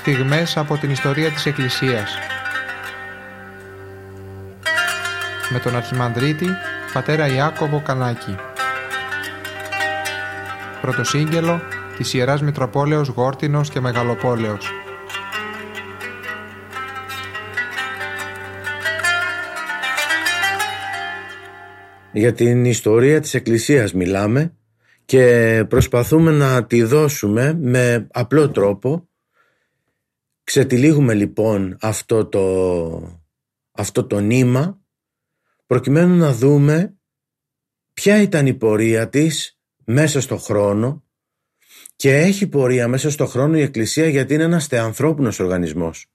στιγμές από την ιστορία της Εκκλησίας. Με τον Αρχιμανδρίτη, πατέρα Ιάκωβο Κανάκη. Πρωτοσύγγελο της Ιεράς Μητροπόλεως Γόρτινος και Μεγαλοπόλεως. Για την ιστορία της Εκκλησίας μιλάμε και προσπαθούμε να τη δώσουμε με απλό τρόπο. Ξετυλίγουμε λοιπόν αυτό το, αυτό το νήμα προκειμένου να δούμε ποια ήταν η πορεία της μέσα στο χρόνο και έχει πορεία μέσα στο χρόνο η Εκκλησία γιατί είναι ένας θεανθρώπινος οργανισμός.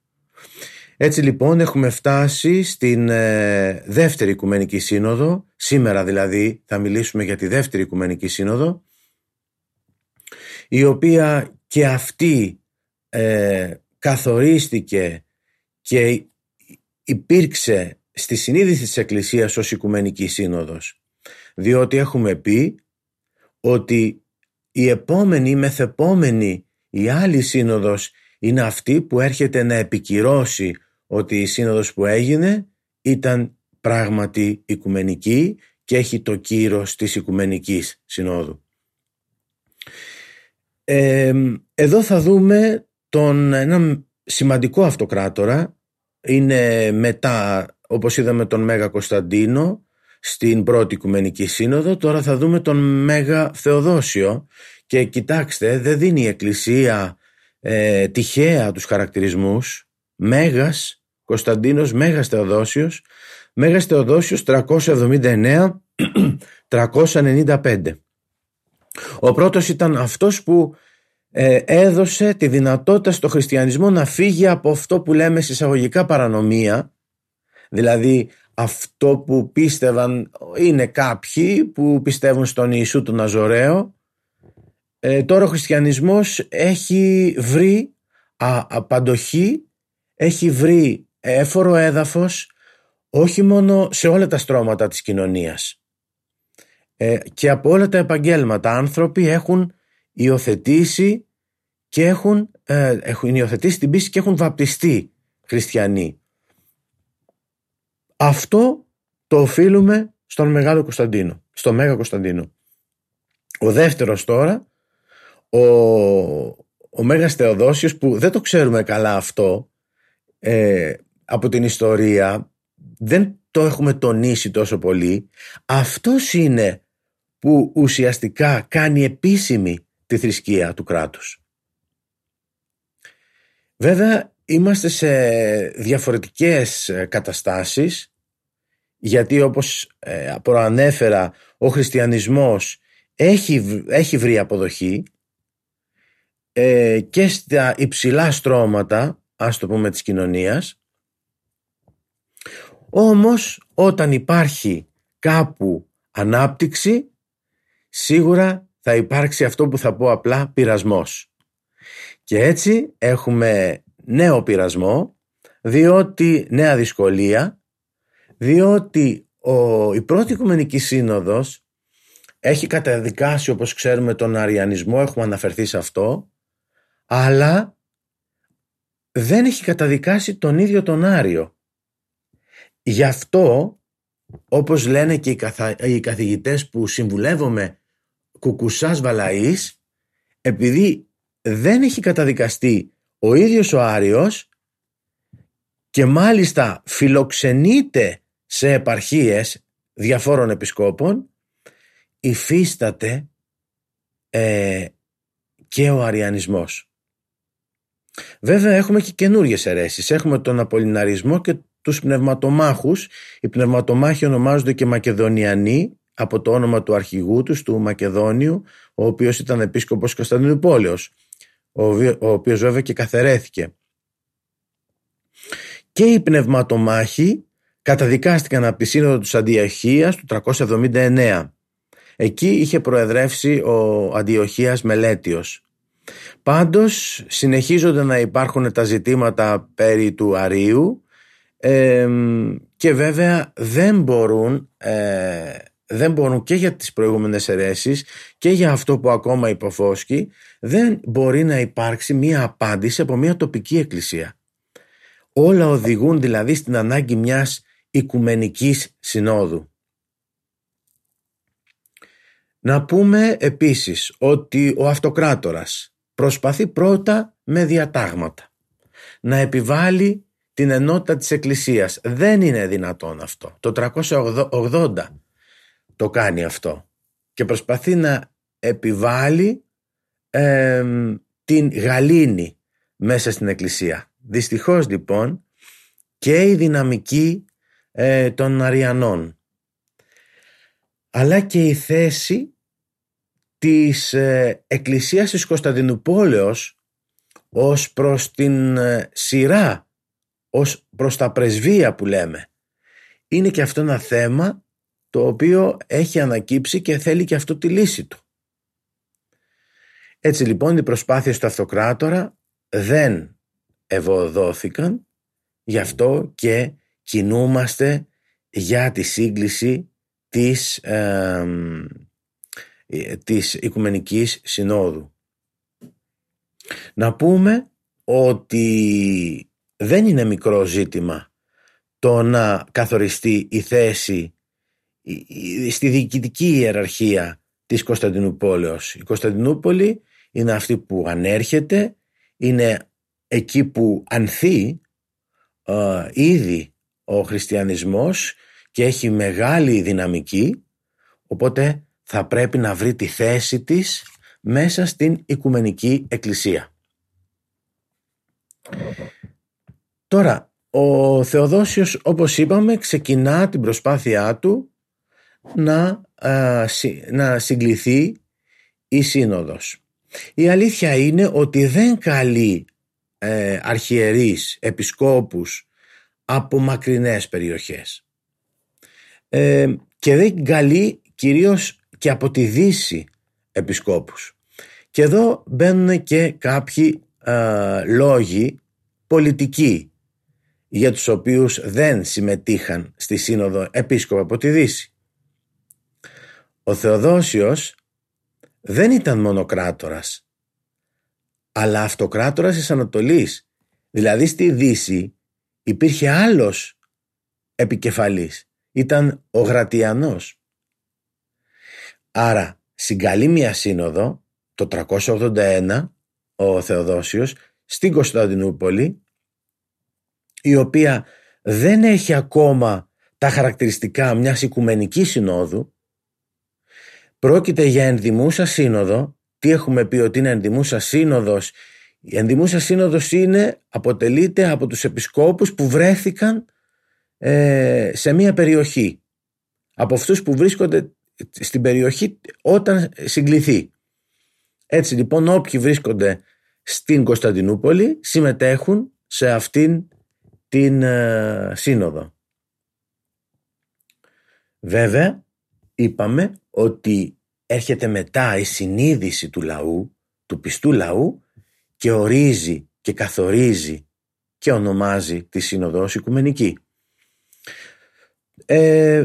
Έτσι λοιπόν έχουμε φτάσει στην ε, δεύτερη Οικουμενική Σύνοδο, σήμερα δηλαδή θα μιλήσουμε για τη δεύτερη Οικουμενική Σύνοδο, η οποία και αυτή ε, καθορίστηκε και υπήρξε στη συνείδηση της Εκκλησίας ως Οικουμενική Σύνοδος. Διότι έχουμε πει ότι η επόμενη, η μεθεπόμενη, η άλλη σύνοδος είναι αυτή που έρχεται να επικυρώσει ότι η σύνοδος που έγινε ήταν πράγματι οικουμενική και έχει το κύρος της Οικουμενικής Συνόδου. εδώ θα δούμε τον, ένα σημαντικό αυτοκράτορα, είναι μετά όπως είδαμε τον Μέγα Κωνσταντίνο στην πρώτη Οικουμενική Σύνοδο, τώρα θα δούμε τον Μέγα Θεοδόσιο. Και κοιτάξτε δεν δίνει η Εκκλησία ε, τυχαία τους χαρακτηρισμούς. Μέγας Κωνσταντίνος Μέγας Θεοδόσιος. Μέγας Θεοδόσιος 379-395 Ο πρώτος ήταν αυτός που ε, έδωσε τη δυνατότητα στο χριστιανισμό να φύγει από αυτό που λέμε συσσαγωγικά παρανομία. Δηλαδή αυτό που πίστευαν είναι κάποιοι που πιστεύουν στον Ιησού του Ναζωραίο. Ε, τώρα ο χριστιανισμός έχει βρει α, απαντοχή έχει βρει έφορο έδαφος όχι μόνο σε όλα τα στρώματα της κοινωνίας. Ε, και από όλα τα επαγγέλματα άνθρωποι έχουν υιοθετήσει και έχουν, ε, έχουν υιοθετήσει την πίστη και έχουν βαπτιστεί χριστιανοί. Αυτό το οφείλουμε στον Μεγάλο Κωνσταντίνο στον Μέγα Κωνσταντίνο. Ο δεύτερος τώρα ο, ο Μέγας Θεοδόσιος που δεν το ξέρουμε καλά αυτό ε, από την ιστορία δεν το έχουμε τονίσει τόσο πολύ. Αυτός είναι που ουσιαστικά κάνει επίσημη τη θρησκεία του κράτους. Βέβαια είμαστε σε διαφορετικές ε, καταστάσεις γιατί όπως ε, προανέφερα ο χριστιανισμός έχει, έχει βρει αποδοχή ε, και στα υψηλά στρώματα ας το πούμε της κοινωνίας. Όμως όταν υπάρχει κάπου ανάπτυξη σίγουρα θα υπάρξει αυτό που θα πω απλά πειρασμός και έτσι έχουμε νέο πειρασμό διότι νέα δυσκολία διότι ο, η πρώτη Οικουμενική Σύνοδος έχει καταδικάσει όπως ξέρουμε τον Αριανισμό έχουμε αναφερθεί σε αυτό αλλά δεν έχει καταδικάσει τον ίδιο τον Άριο. Γι' αυτό, όπως λένε και οι καθηγητές που συμβουλεύομαι κουκουσάς βαλαής, επειδή δεν έχει καταδικαστεί ο ίδιος ο Άριος και μάλιστα φιλοξενείται σε επαρχίες διαφόρων επισκόπων, υφίσταται ε, και ο Αριανισμός. Βέβαια έχουμε και καινούριε αιρέσεις. Έχουμε τον Απολυναρισμό και τους πνευματομάχους. Οι πνευματομάχοι ονομάζονται και Μακεδονιανοί από το όνομα του αρχηγού τους, του Μακεδόνιου, ο οποίος ήταν επίσκοπος Κωνσταντινούπολεως, ο, ο οποίος βέβαια και καθαιρέθηκε. Και οι πνευματομάχοι καταδικάστηκαν από τη Σύνοδο του Αντιοχίας του 379. Εκεί είχε προεδρεύσει ο Αντιοχίας Μελέτιος Πάντως συνεχίζονται να υπάρχουν τα ζητήματα περί του Αρίου και βέβαια δεν μπορούν ε, δεν μπορούν και για τις προηγούμενες αιρέσεις και για αυτό που ακόμα υποφόσκει δεν μπορεί να υπάρξει μία απάντηση από μία τοπική εκκλησία. Όλα οδηγούν δηλαδή στην ανάγκη μιας οικουμενικής συνόδου. Να πούμε επίσης ότι ο αυτοκράτορας προσπαθεί πρώτα με διατάγματα να επιβάλλει την ενότητα της Εκκλησίας. Δεν είναι δυνατόν αυτό. Το 380 το κάνει αυτό και προσπαθεί να επιβάλλει την γαλήνη μέσα στην Εκκλησία. Δυστυχώς λοιπόν και η δυναμική ε, των Αριανών αλλά και η θέση της ε, Εκκλησίας της Κωνσταντινούπολεως ως προς την ε, σειρά, ως προς τα πρεσβεία που λέμε. Είναι και αυτό ένα θέμα το οποίο έχει ανακύψει και θέλει και αυτό τη λύση του. Έτσι λοιπόν οι προσπάθειες του αυτοκράτορα δεν ευωδόθηκαν, γι' αυτό και κινούμαστε για τη σύγκληση της, ε, της Οικουμενικής Συνόδου. Να πούμε ότι δεν είναι μικρό ζήτημα το να καθοριστεί η θέση στη διοικητική ιεραρχία της Κωνσταντινούπολεως. Η Κωνσταντινούπολη είναι αυτή που ανέρχεται, είναι εκεί που ανθεί ε, ήδη ο χριστιανισμός και έχει μεγάλη δυναμική, οπότε θα πρέπει να βρει τη θέση της μέσα στην Οικουμενική Εκκλησία. Τώρα, ο Θεοδόσιος όπως είπαμε ξεκινά την προσπάθειά του να, να συγκληθεί η Σύνοδος. Η αλήθεια είναι ότι δεν καλεί ε, αρχιερείς, επισκόπους από μακρινές περιοχές ε, και δεν καλεί κυρίως και από τη Δύση επισκόπους. Και εδώ μπαίνουν και κάποιοι λόγοι πολιτικοί για τους οποίους δεν συμμετείχαν στη Σύνοδο Επίσκοπο από τη Δύση. Ο Θεοδόσιος δεν ήταν μονοκράτορας, αλλά αυτοκράτορας της Ανατολής. Δηλαδή στη Δύση υπήρχε άλλος επικεφαλής. Ήταν ο Γρατιανός. Άρα συγκαλεί μια σύνοδο το 381 ο Θεοδόσιος στην Κωνσταντινούπολη η οποία δεν έχει ακόμα τα χαρακτηριστικά μιας οικουμενικής συνόδου πρόκειται για ενδημούσα σύνοδο τι έχουμε πει ότι είναι ενδημούσα σύνοδος; Η ενδημούσα σύνοδος είναι, αποτελείται από τους επισκόπους που βρέθηκαν ε, σε μια περιοχή από αυτούς που βρίσκονται στην περιοχή όταν συγκληθεί. Έτσι λοιπόν όποιοι βρίσκονται στην Κωνσταντινούπολη συμμετέχουν σε αυτήν την ε, σύνοδο. Βέβαια είπαμε ότι έρχεται μετά η συνείδηση του λαού, του πιστού λαού και ορίζει και καθορίζει και ονομάζει τη σύνοδος ως οικουμενική. Ε,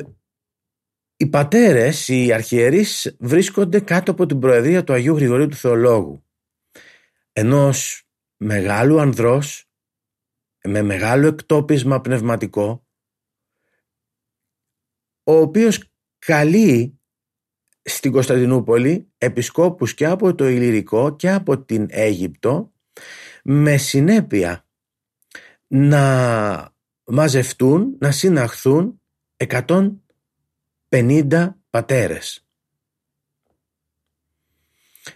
οι πατέρες, οι αρχιερείς βρίσκονται κάτω από την προεδρία του Αγίου Γρηγορίου του Θεολόγου ενός μεγάλου ανδρός με μεγάλο εκτόπισμα πνευματικό ο οποίος καλεί στην Κωνσταντινούπολη επισκόπους και από το Ηλυρικό και από την Αίγυπτο με συνέπεια να μαζευτούν, να συναχθούν 150 πατέρες.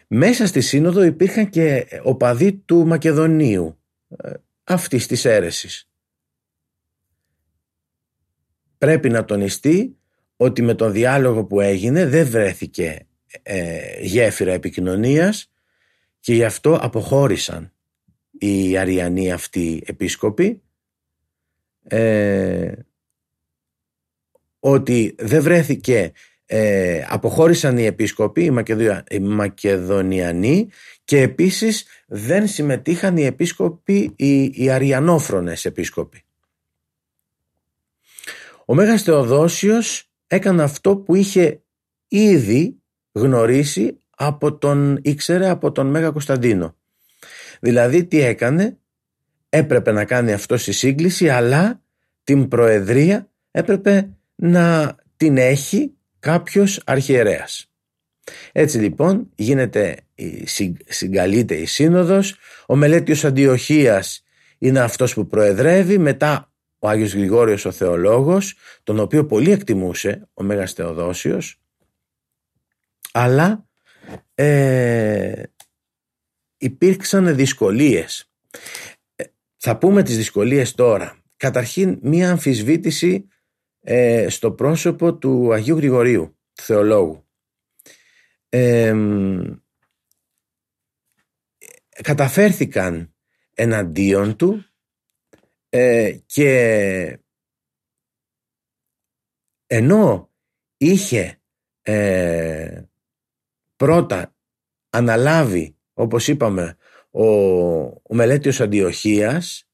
Μέσα στη σύνοδο υπήρχαν και οπαδοί του Μακεδονίου ε, αυτής της αίρεσης. Πρέπει να τονιστεί ότι με τον διάλογο που έγινε δεν βρέθηκε ε, γέφυρα επικοινωνίας και γι' αυτό αποχώρησαν οι Αριανοί αυτοί επίσκοποι ε, ότι δεν βρέθηκε ε, αποχώρησαν οι επίσκοποι, οι, Μακεδονιανοί και επίσης δεν συμμετείχαν οι επίσκοποι, οι, οι Αριανόφρονες επίσκοποι. Ο Μέγας Θεοδόσιος έκανε αυτό που είχε ήδη γνωρίσει από τον ήξερε από τον Μέγα Κωνσταντίνο. Δηλαδή τι έκανε, έπρεπε να κάνει αυτό στη σύγκληση αλλά την προεδρία έπρεπε να την έχει κάποιος αρχιερέας. Έτσι λοιπόν γίνεται, συγκαλείται η σύνοδος, ο μελέτιος Αντιοχίας είναι αυτός που προεδρεύει, μετά ο Άγιος Γρηγόριος ο Θεολόγος, τον οποίο πολύ εκτιμούσε ο Μέγας Θεοδόσιος, αλλά ε, υπήρξαν δυσκολίες. Ε, θα πούμε τις δυσκολίες τώρα. Καταρχήν μία αμφισβήτηση ε, στο πρόσωπο του Αγίου Γρηγορίου, του θεολόγου. καταφέρθηκαν εναντίον του ε, και ενώ είχε ε, πρώτα αναλάβει όπως είπαμε ο, ο μελέτιος Αντιοχίας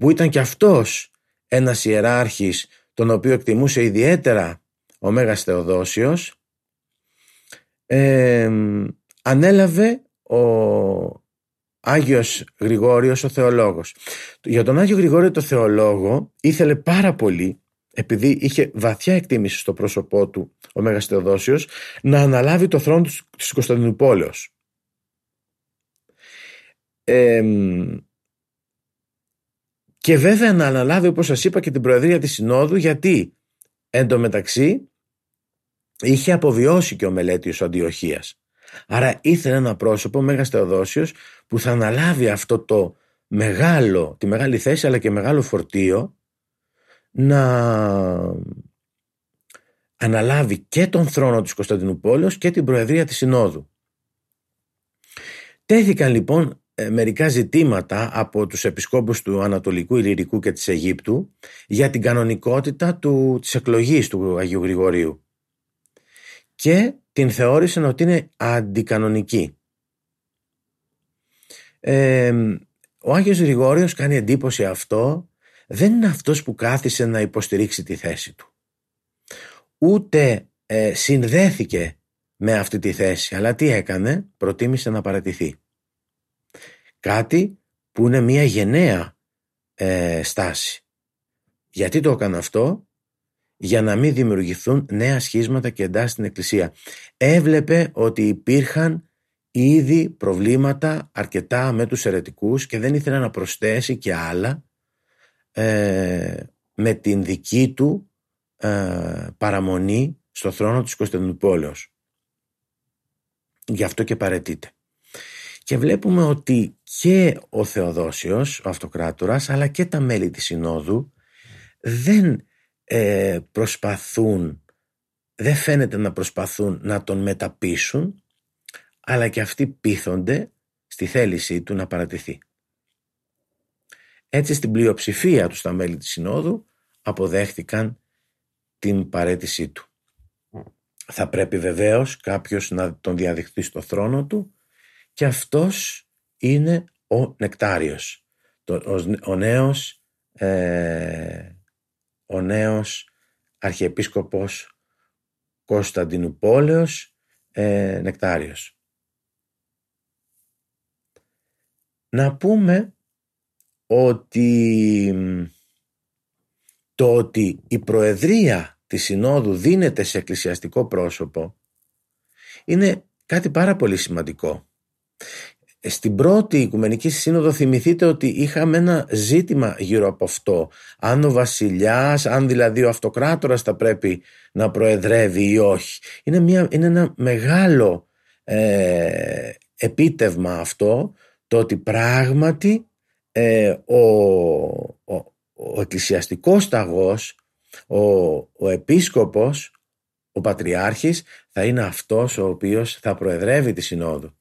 που ήταν και αυτός ένας ιεράρχης τον οποίο εκτιμούσε ιδιαίτερα ο Μέγας Θεοδόσιος ανέλαβε ο Άγιος Γρηγόριος ο Θεολόγος. Για τον Άγιο Γρηγόριο το Θεολόγο ήθελε πάρα πολύ επειδή είχε βαθιά εκτίμηση στο πρόσωπό του ο Μέγας Θεοδόσιος να αναλάβει το θρόνο της Κωνσταντινούπολεως. και βέβαια να αναλάβει όπως σας είπα και την Προεδρία της Συνόδου γιατί εντωμεταξύ είχε αποβιώσει και ο μελέτης ο Αντιοχίας. Άρα ήθελε ένα πρόσωπο, ο Μέγας Θεοδόσιος, που θα αναλάβει αυτό το μεγάλο, τη μεγάλη θέση αλλά και μεγάλο φορτίο να αναλάβει και τον θρόνο της Κωνσταντινούπολης και την Προεδρία της Συνόδου. Τέθηκαν λοιπόν ε, μερικά ζητήματα από τους επισκόπους του Ανατολικού Ιλυρικού και της Αιγύπτου για την κανονικότητα του, της εκλογής του Αγίου Γρηγορίου και την θεώρησαν ότι είναι αντικανονική. ο Άγιος Γρηγόριος κάνει εντύπωση αυτό δεν είναι αυτός που κάθισε να υποστηρίξει τη θέση του. Ούτε ε, συνδέθηκε με αυτή τη θέση, αλλά τι έκανε, προτίμησε να παρατηθεί. Κάτι που είναι μια γενναία ε, στάση. Γιατί το έκανε αυτό, για να μην δημιουργηθούν νέα σχίσματα και εντάσεις στην Εκκλησία. Έβλεπε ότι υπήρχαν ήδη προβλήματα αρκετά με τους αιρετικούς και δεν ήθελε να προσθέσει και άλλα ε, με την δική του ε, παραμονή στο θρόνο της Κωνσταντινούπολεως. Γι' αυτό και παρετείται. Και βλέπουμε ότι και ο Θεοδόσιος, ο αυτοκράτορας, αλλά και τα μέλη της Συνόδου δεν ε, προσπαθούν, δεν φαίνεται να προσπαθούν να τον μεταπίσουν, αλλά και αυτοί πείθονται στη θέλησή του να παρατηθεί. Έτσι στην πλειοψηφία τους στα μέλη της Συνόδου αποδέχτηκαν την παρέτησή του. Θα πρέπει βεβαίως κάποιος να τον διαδειχθεί στο θρόνο του και αυτός είναι ο Νεκτάριος, ο νέος, ε, ο νέος Αρχιεπίσκοπος Κωνσταντινούπολεως ε, Νεκτάριος. Να πούμε ότι το ότι η Προεδρία της Συνόδου δίνεται σε εκκλησιαστικό πρόσωπο είναι κάτι πάρα πολύ σημαντικό. Στην πρώτη Οικουμενική Σύνοδο θυμηθείτε ότι είχαμε ένα ζήτημα γύρω από αυτό. Αν ο βασιλιάς, αν δηλαδή ο αυτοκράτορας θα πρέπει να προεδρεύει ή όχι. Είναι, μια, είναι ένα μεγάλο ε, επίτευγμα αυτό το ότι πράγματι ε, ο, ο, ο εκκλησιαστικός σταγός, ο, ο επίσκοπος, ο πατριάρχης θα είναι αυτός ο οποίος θα προεδρεύει τη Συνόδου.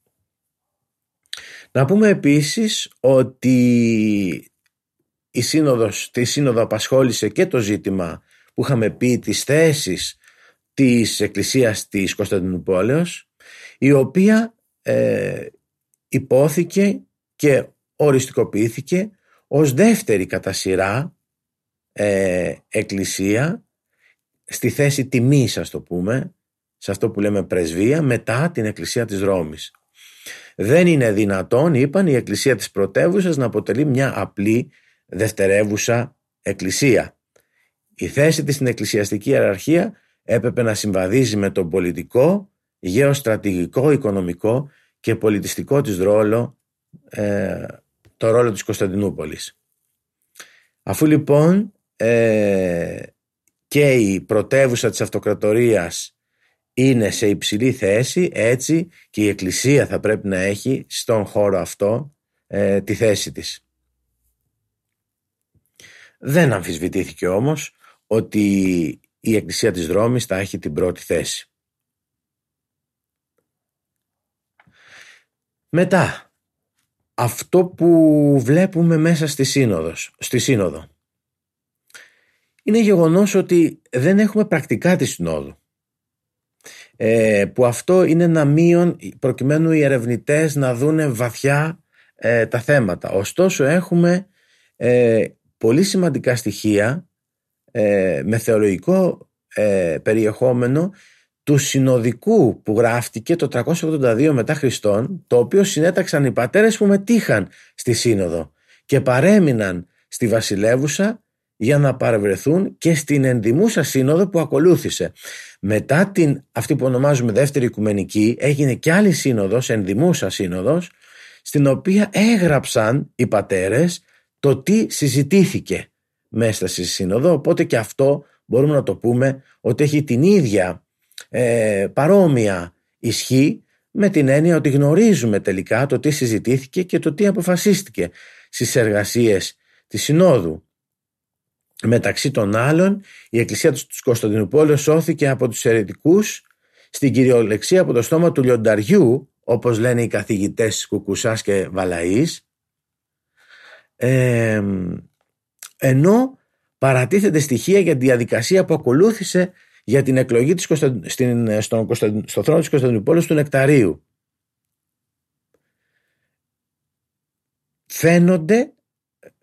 Να πούμε επίσης ότι η σύνοδος, τη Σύνοδο απασχόλησε και το ζήτημα που είχαμε πει της θέσης της Εκκλησίας της Κωνσταντινούπολεως η οποία ε, υπόθηκε και οριστικοποιήθηκε ως δεύτερη κατά σειρά ε, εκκλησία στη θέση τιμής ας το πούμε, σε αυτό που λέμε πρεσβεία μετά την Εκκλησία της Ρώμης. Δεν είναι δυνατόν, είπαν, η Εκκλησία της πρωτεύουσας να αποτελεί μια απλή δευτερεύουσα Εκκλησία. Η θέση της στην εκκλησιαστική ιεραρχία έπρεπε να συμβαδίζει με τον πολιτικό, γεωστρατηγικό, οικονομικό και πολιτιστικό της ρόλο, ε, το ρόλο της Κωνσταντινούπολης. Αφού λοιπόν ε, και η πρωτεύουσα της αυτοκρατορίας είναι σε υψηλή θέση, έτσι και η Εκκλησία θα πρέπει να έχει στον χώρο αυτό ε, τη θέση της. Δεν αμφισβητήθηκε όμως ότι η Εκκλησία της Ρώμης θα έχει την πρώτη θέση. Μετά, αυτό που βλέπουμε μέσα στη, σύνοδος, στη Σύνοδο είναι γεγονός ότι δεν έχουμε πρακτικά τη Συνόδου. Ε, που αυτό είναι ένα μείον προκειμένου οι ερευνητές να δούνε βαθιά ε, τα θέματα. Ωστόσο έχουμε ε, πολύ σημαντικά στοιχεία ε, με θεολογικό ε, περιεχόμενο του συνοδικού που γράφτηκε το 382 μετά Χριστόν το οποίο συνέταξαν οι πατέρες που μετήχαν στη σύνοδο και παρέμειναν στη βασιλεύουσα για να παρευρεθούν και στην ενδημούσα σύνοδο που ακολούθησε. Μετά την αυτή που ονομάζουμε δεύτερη οικουμενική έγινε και άλλη σύνοδος, ενδημούσα σύνοδος στην οποία έγραψαν οι πατέρες το τι συζητήθηκε μέσα στη σύνοδο οπότε και αυτό μπορούμε να το πούμε ότι έχει την ίδια ε, παρόμοια ισχύ με την έννοια ότι γνωρίζουμε τελικά το τι συζητήθηκε και το τι αποφασίστηκε στις εργασίες της Συνόδου. Μεταξύ των άλλων, η Εκκλησία του Κωνσταντινούπολου σώθηκε από τους αιρετικούς στην κυριολεξία από το στόμα του λιονταριού, όπως λένε οι καθηγητές Κουκουσάς και Βαλαής, ε, ενώ παρατίθεται στοιχεία για τη διαδικασία που ακολούθησε για την εκλογή της στην, στον, στο θρόνο της Κωνσταντινούπολης του Νεκταρίου. Φαίνονται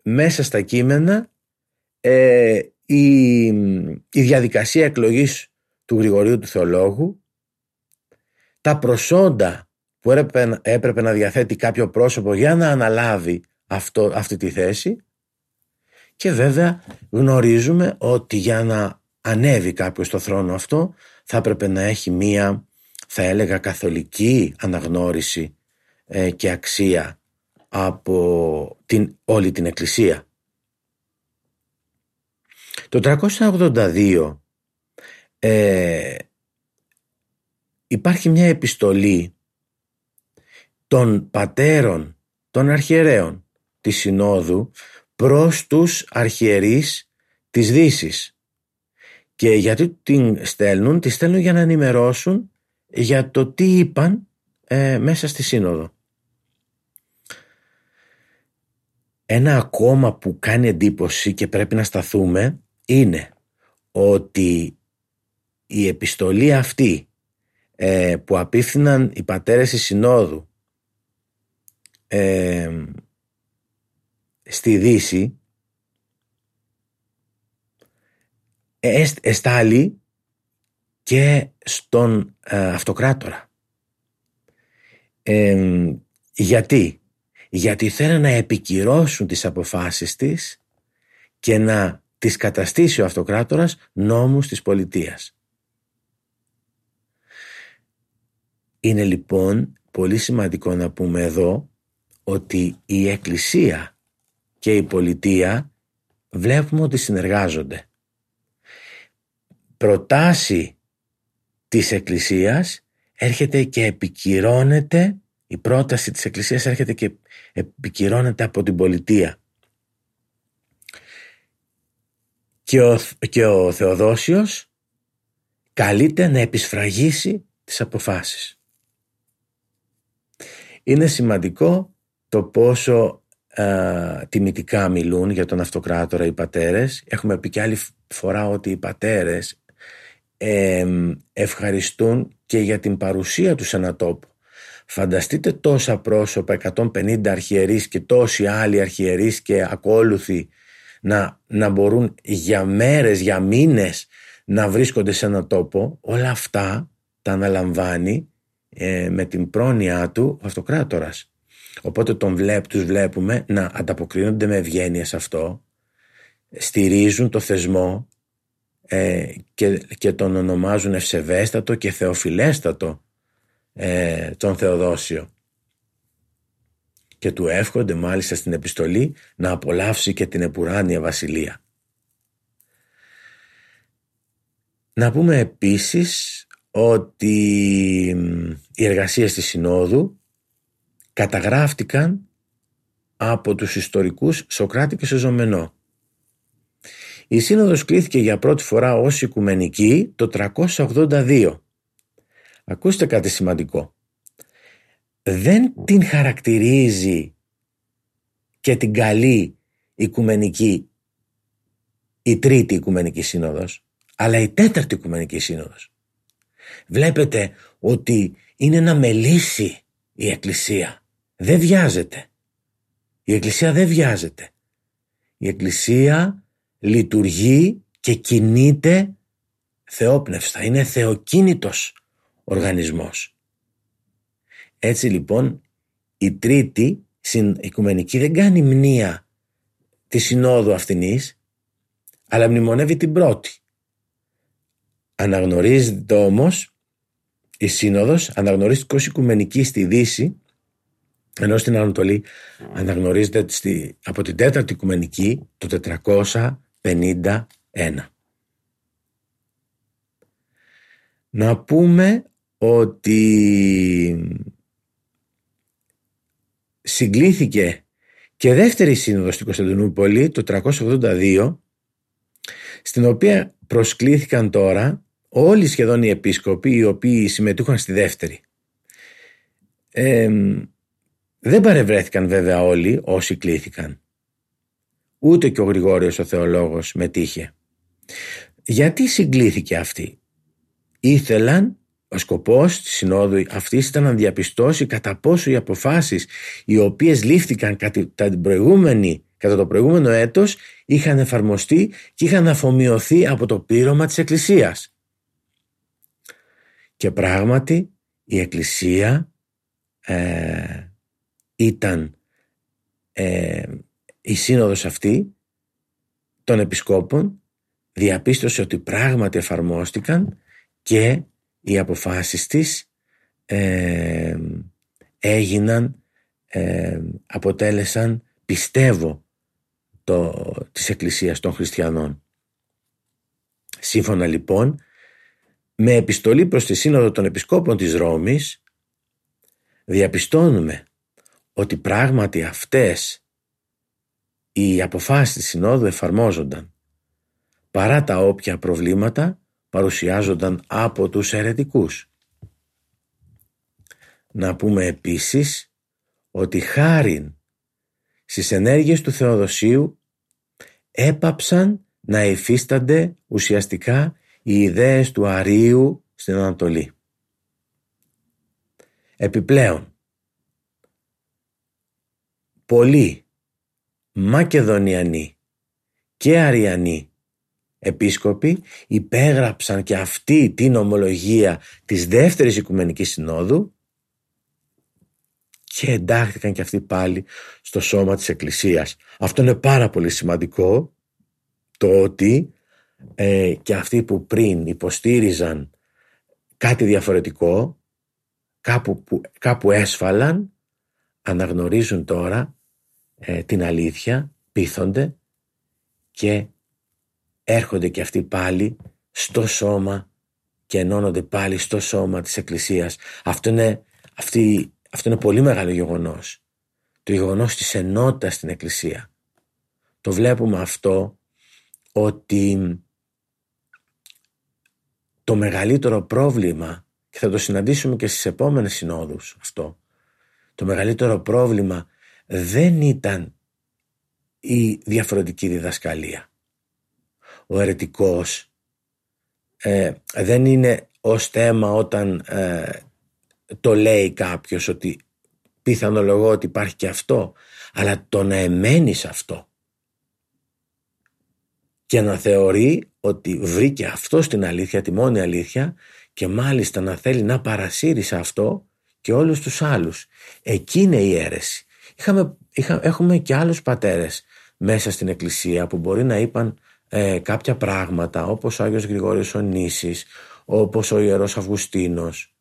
μέσα στα κείμενα ε, η, η διαδικασία εκλογής του Γρηγορίου του Θεολόγου, τα προσόντα που έπρεπε, έπρεπε να διαθέτει κάποιο πρόσωπο για να αναλάβει αυτό, αυτή τη θέση και βέβαια γνωρίζουμε ότι για να ανέβει κάποιος στο θρόνο αυτό θα έπρεπε να έχει μία θα έλεγα καθολική αναγνώριση ε, και αξία από την, όλη την Εκκλησία. Το 382 ε, υπάρχει μια επιστολή των πατέρων των αρχιερέων της Συνόδου προς τους αρχιερείς της Δύσης και γιατί την στέλνουν, τη στέλνουν για να ενημερώσουν για το τι είπαν ε, μέσα στη Σύνοδο. Ένα ακόμα που κάνει εντύπωση και πρέπει να σταθούμε είναι ότι η επιστολή αυτή ε, που απίφθηναν οι πατέρες της Συνόδου ε, στη Δύση εστάλει και στον ε, αυτοκράτορα. γιατί; Γιατί θέλουν να επικυρώσουν τις αποφάσεις της και να τις καταστήσει ο αυτοκράτορας νόμους της πολιτείας. Είναι λοιπόν πολύ σημαντικό να πούμε εδώ ότι η Εκκλησία και η πολιτεία βλέπουμε ότι συνεργάζονται. Προτάση της Εκκλησίας έρχεται και επικυρώνεται, η πρόταση της Εκκλησίας έρχεται και επικυρώνεται από την πολιτεία. Και ο, και ο Θεοδόσιος καλείται να επισφραγίσει τις αποφάσεις. Είναι σημαντικό το πόσο α, τιμητικά μιλούν για τον αυτοκράτορα οι πατέρες. Έχουμε πει και άλλη φορά ότι οι πατέρες ευχαριστούν και για την παρουσία τους σε ένα τόπο. Φανταστείτε τόσα πρόσωπα, 150 αρχιερείς και τόσοι άλλοι αρχιερείς και ακόλουθοι να, να μπορούν για μέρες, για μήνες να βρίσκονται σε ένα τόπο, όλα αυτά τα αναλαμβάνει ε, με την πρόνοια του ο αυτοκράτορας. Οπότε τον βλέπ, τους βλέπουμε να ανταποκρίνονται με ευγένεια σε αυτό, στηρίζουν το θεσμό ε, και, και τον ονομάζουν ευσεβέστατο και θεοφιλέστατο ε, τον Θεοδόσιο. Και του εύχονται μάλιστα στην επιστολή να απολαύσει και την επουράνια βασιλεία. Να πούμε επίσης ότι οι εργασίες της Συνόδου καταγράφτηκαν από τους ιστορικούς Σοκράτη και Σεζομενό. Η Σύνοδος κλήθηκε για πρώτη φορά ως οικουμενική το 382. Ακούστε κάτι σημαντικό. Δεν την χαρακτηρίζει και την καλή οικουμενική η τρίτη οικουμενική σύνοδος, αλλά η τέταρτη οικουμενική σύνοδος. Βλέπετε ότι είναι να μελήσει η Εκκλησία. Δεν βιάζεται. Η Εκκλησία δεν βιάζεται. Η Εκκλησία λειτουργεί και κινείται θεόπνευστα. Είναι θεοκίνητος οργανισμός. Έτσι λοιπόν η τρίτη οικουμενική δεν κάνει μνήα τη συνόδου αυτινής αλλά μνημονεύει την πρώτη. Αναγνωρίζεται όμως η σύνοδος αναγνωρίστηκε ως οικουμενική στη Δύση ενώ στην Ανατολή αναγνωρίζεται στη, από την τέταρτη οικουμενική το 451. Να πούμε ότι συγκλήθηκε και δεύτερη σύνοδος στην Κωνσταντινούπολη το 382 στην οποία προσκλήθηκαν τώρα όλοι σχεδόν οι επίσκοποι οι οποίοι συμμετούχαν στη δεύτερη. δεν παρευρέθηκαν βέβαια όλοι όσοι κλήθηκαν. Ούτε και ο Γρηγόριος ο θεολόγος μετήχε. Γιατί συγκλήθηκε αυτή; Ήθελαν, ο σκοπός της συνόδου αυτής ήταν να διαπιστώσει κατά πόσο οι αποφάσεις οι οποίες λήφθηκαν κατά, την προηγούμενη, κατά το προηγούμενο έτος είχαν εφαρμοστεί και είχαν αφομοιωθεί από το πείρωμα της Εκκλησίας. Και πράγματι η Εκκλησία ε, ήταν ε, η σύνοδος αυτή των επισκόπων διαπίστωσε ότι πράγματι εφαρμόστηκαν και οι αποφάσεις της ε, έγιναν, ε, αποτέλεσαν πιστεύω το, της Εκκλησίας των Χριστιανών. Σύμφωνα λοιπόν με επιστολή προς τη Σύνοδο των Επισκόπων της Ρώμης διαπιστώνουμε ότι πράγματι αυτές οι αποφάσεις της Συνόδου εφαρμόζονταν παρά τα όποια προβλήματα παρουσιάζονταν από τους αιρετικούς. Να πούμε επίσης ότι χάριν στις ενέργειες του Θεοδοσίου έπαψαν να υφίστανται ουσιαστικά οι ιδέες του Αρίου στην Ανατολή. Επιπλέον, πολλοί Μακεδονιανοί και Αριανοί επίσκοποι υπέγραψαν και αυτή την ομολογία της δεύτερης Οικουμενικής Συνόδου και εντάχθηκαν και αυτοί πάλι στο σώμα της Εκκλησίας. Αυτό είναι πάρα πολύ σημαντικό το ότι ε, και αυτοί που πριν υποστήριζαν κάτι διαφορετικό κάπου, που, κάπου έσφαλαν αναγνωρίζουν τώρα ε, την αλήθεια πείθονται και έρχονται και αυτοί πάλι στο σώμα και ενώνονται πάλι στο σώμα της Εκκλησίας. Αυτό είναι, αυτή, αυτό είναι πολύ μεγάλο γεγονός. Το γεγονός της ενότητας στην Εκκλησία. Το βλέπουμε αυτό ότι το μεγαλύτερο πρόβλημα και θα το συναντήσουμε και στις επόμενες συνόδους αυτό το μεγαλύτερο πρόβλημα δεν ήταν η διαφορετική διδασκαλία ο αιρετικός ε, δεν είναι ως θέμα όταν ε, το λέει κάποιος ότι πιθανολογώ ότι υπάρχει και αυτό αλλά το να εμένεις αυτό και να θεωρεί ότι βρήκε αυτό στην αλήθεια, τη μόνη αλήθεια και μάλιστα να θέλει να παρασύρει σε αυτό και όλους τους άλλους. Εκεί είναι η αίρεση. Είχαμε, είχα, έχουμε και άλλους πατέρες μέσα στην εκκλησία που μπορεί να είπαν ε, κάποια πράγματα όπως ο Άγιος Γρηγόριος ο Νήσης, όπως ο Ιερός Αυγουστίνος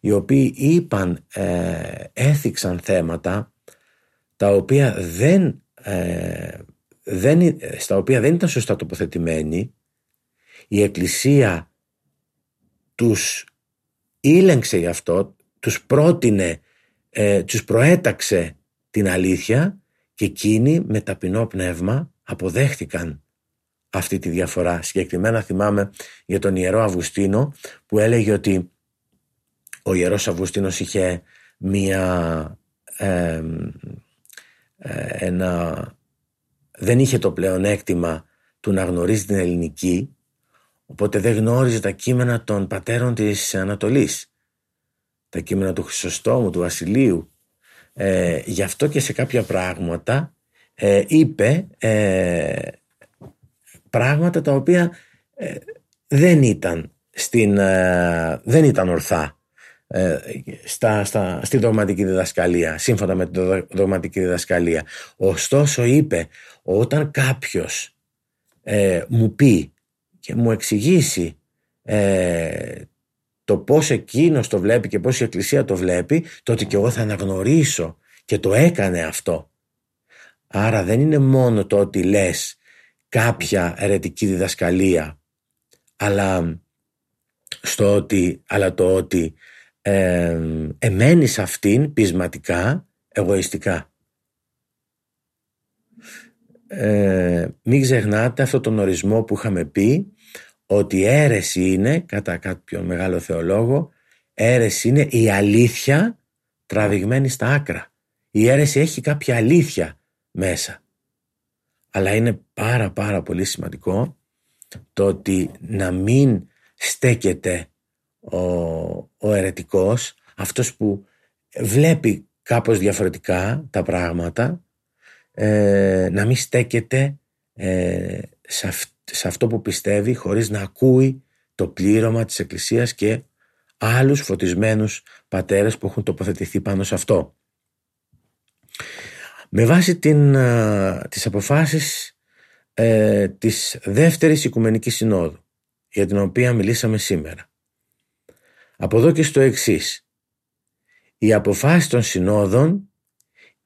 οι οποίοι είπαν, ε, έθιξαν θέματα τα οποία δεν, ε, δεν, στα οποία δεν ήταν σωστά τοποθετημένοι η Εκκλησία τους ήλεγξε γι' αυτό, τους πρότεινε, ε, τους προέταξε την αλήθεια και εκείνοι με ταπεινό πνεύμα αποδέχτηκαν αυτή τη διαφορά. Συγκεκριμένα θυμάμαι για τον Ιερό Αυγουστίνο που έλεγε ότι ο Ιερός Αυγουστίνος είχε μία ε, ένα, δεν είχε το πλεονέκτημα του να γνωρίζει την ελληνική οπότε δεν γνώριζε τα κείμενα των πατέρων της Ανατολής τα κείμενα του Χρυσοστόμου, του Βασιλείου ε, γι' αυτό και σε κάποια πράγματα ε, είπε ε, πράγματα τα οποία ε, δεν ήταν στην, δεν ήταν ορθά στα, στα, στη δογματική διδασκαλία, σύμφωνα με τη δογματική διδασκαλία. Ωστόσο είπε, όταν κάποιος μου πει και μου εξηγήσει το πώς εκείνος το βλέπει και πώς η Εκκλησία το βλέπει, τότε και εγώ θα αναγνωρίσω και το έκανε αυτό. Άρα δεν είναι μόνο το ότι λες κάποια ερετική διδασκαλία, αλλά, στο ότι, αλλά το ότι ε, εμένεις αυτήν πεισματικά, εγωιστικά. Ε, μην ξεχνάτε αυτό τον ορισμό που είχαμε πει ότι αίρεση είναι, κατά κάποιον μεγάλο θεολόγο, αίρεση είναι η αλήθεια τραβηγμένη στα άκρα. Η αίρεση έχει κάποια αλήθεια μέσα. Αλλά είναι πάρα πάρα πολύ σημαντικό το ότι να μην στέκεται ο, ο αιρετικός, αυτός που βλέπει κάπως διαφορετικά τα πράγματα, ε, να μην στέκεται ε, σε αυτή σε αυτό που πιστεύει χωρίς να ακούει το πλήρωμα της Εκκλησίας και άλλους φωτισμένους πατέρες που έχουν τοποθετηθεί πάνω σε αυτό. Με βάση την, τις αποφάσεις ε, της δεύτερης Οικουμενικής Συνόδου για την οποία μιλήσαμε σήμερα. Από εδώ και στο εξής. Οι αποφάσεις των συνόδων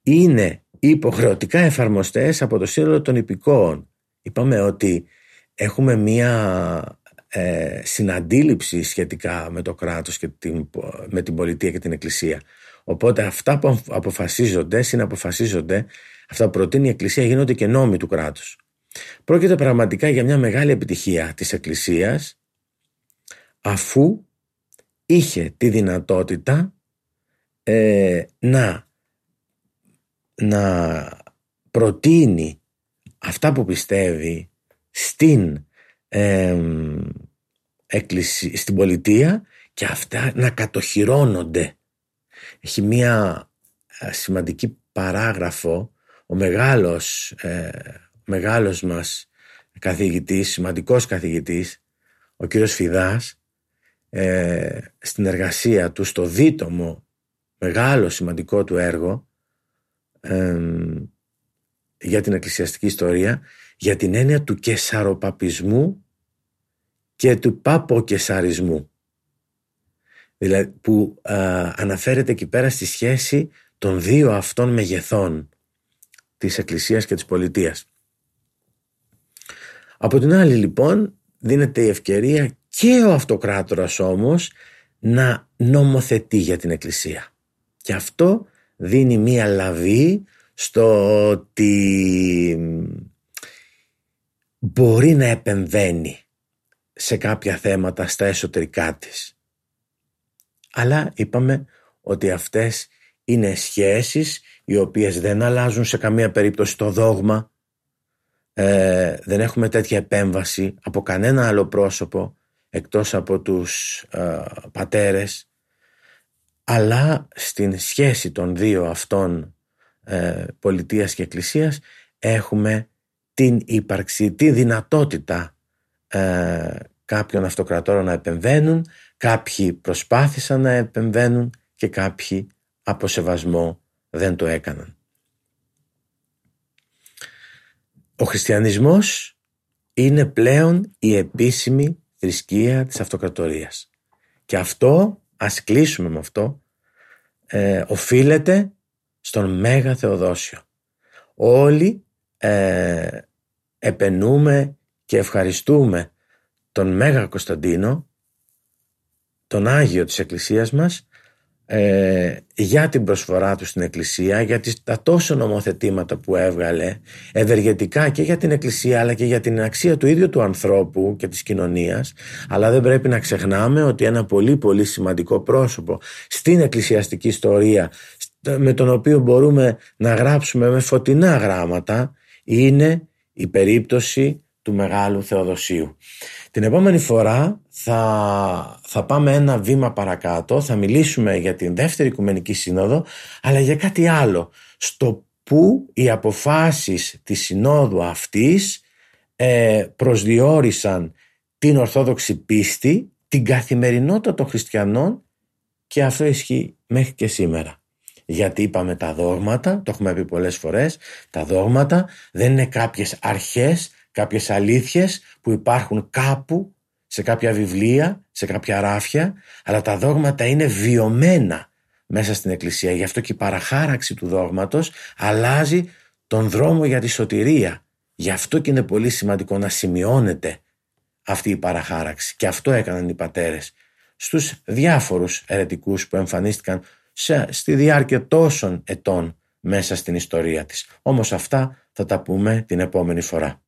είναι υποχρεωτικά εφαρμοστές από το σύνολο των υπηκόων. Είπαμε ότι έχουμε μία ε, συναντήληψη σχετικά με το κράτος και την, με την πολιτεία και την εκκλησία. Οπότε αυτά που αποφασίζονται, συναποφασίζονται, αυτά που προτείνει η εκκλησία γίνονται και νόμοι του κράτους. Πρόκειται πραγματικά για μια μεγάλη επιτυχία της εκκλησίας αφού είχε τη δυνατότητα ε, να, να προτείνει αυτά που πιστεύει στην, στην πολιτεία και αυτά να κατοχυρώνονται. Έχει μία ε, σημαντική παράγραφο. Ο μεγάλος, ε, μεγάλος μας καθηγητής, σημαντικός καθηγητής, ο κύριος Φιδάς, ε, στην εργασία του, στο δίτομο μεγάλο σημαντικό του έργο για την εκκλησιαστική ιστορία για την έννοια του κεσαροπαπισμού και του παποκεσαρισμού δηλαδή που αναφέρεται εκεί πέρα στη σχέση των δύο αυτών μεγεθών της Εκκλησίας και της Πολιτείας. Από την άλλη λοιπόν δίνεται η ευκαιρία και ο αυτοκράτορας όμως να νομοθετεί για την Εκκλησία. Και αυτό δίνει μία λαβή στο ότι μπορεί να επεμβαίνει σε κάποια θέματα στα εσωτερικά της. Αλλά είπαμε ότι αυτές είναι σχέσεις οι οποίες δεν αλλάζουν σε καμία περίπτωση το δόγμα. Ε, δεν έχουμε τέτοια επέμβαση από κανένα άλλο πρόσωπο εκτός από τους ε, πατέρες αλλά στην σχέση των δύο αυτών ε, πολιτείας και εκκλησίας έχουμε την ύπαρξη, τη δυνατότητα ε, κάποιων αυτοκρατόρων να επεμβαίνουν, κάποιοι προσπάθησαν να επεμβαίνουν και κάποιοι από σεβασμό δεν το έκαναν. Ο χριστιανισμός είναι πλέον η επίσημη θρησκεία της αυτοκρατορίας. Και αυτό, ας κλείσουμε με αυτό, ε, οφείλεται στον Μέγα Θεοδόσιο. Όλοι ε, επενούμε και ευχαριστούμε τον Μέγα Κωνσταντίνο, τον Άγιο της Εκκλησίας μας, ε, για την προσφορά του στην Εκκλησία, για τις, τα τόσο νομοθετήματα που έβγαλε ευεργετικά και για την Εκκλησία αλλά και για την αξία του ίδιου του ανθρώπου και της κοινωνίας. Αλλά δεν πρέπει να ξεχνάμε ότι ένα πολύ πολύ σημαντικό πρόσωπο στην εκκλησιαστική ιστορία με τον οποίο μπορούμε να γράψουμε με φωτεινά γράμματα είναι η περίπτωση του Μεγάλου Θεοδοσίου. Την επόμενη φορά θα, θα πάμε ένα βήμα παρακάτω, θα μιλήσουμε για την δεύτερη Οικουμενική Σύνοδο, αλλά για κάτι άλλο, στο που οι αποφάσεις της Συνόδου αυτής ε, προσδιορίσαν την Ορθόδοξη πίστη, την καθημερινότητα των χριστιανών και αυτό ισχύει μέχρι και σήμερα. Γιατί είπαμε τα δόγματα, το έχουμε πει πολλές φορές, τα δόγματα δεν είναι κάποιες αρχές κάποιες αλήθειες που υπάρχουν κάπου σε κάποια βιβλία, σε κάποια ράφια, αλλά τα δόγματα είναι βιωμένα μέσα στην Εκκλησία. Γι' αυτό και η παραχάραξη του δόγματος αλλάζει τον δρόμο για τη σωτηρία. Γι' αυτό και είναι πολύ σημαντικό να σημειώνεται αυτή η παραχάραξη. Και αυτό έκαναν οι πατέρες στους διάφορους ερετικούς που εμφανίστηκαν στη διάρκεια τόσων ετών μέσα στην ιστορία της. Όμως αυτά θα τα πούμε την επόμενη φορά.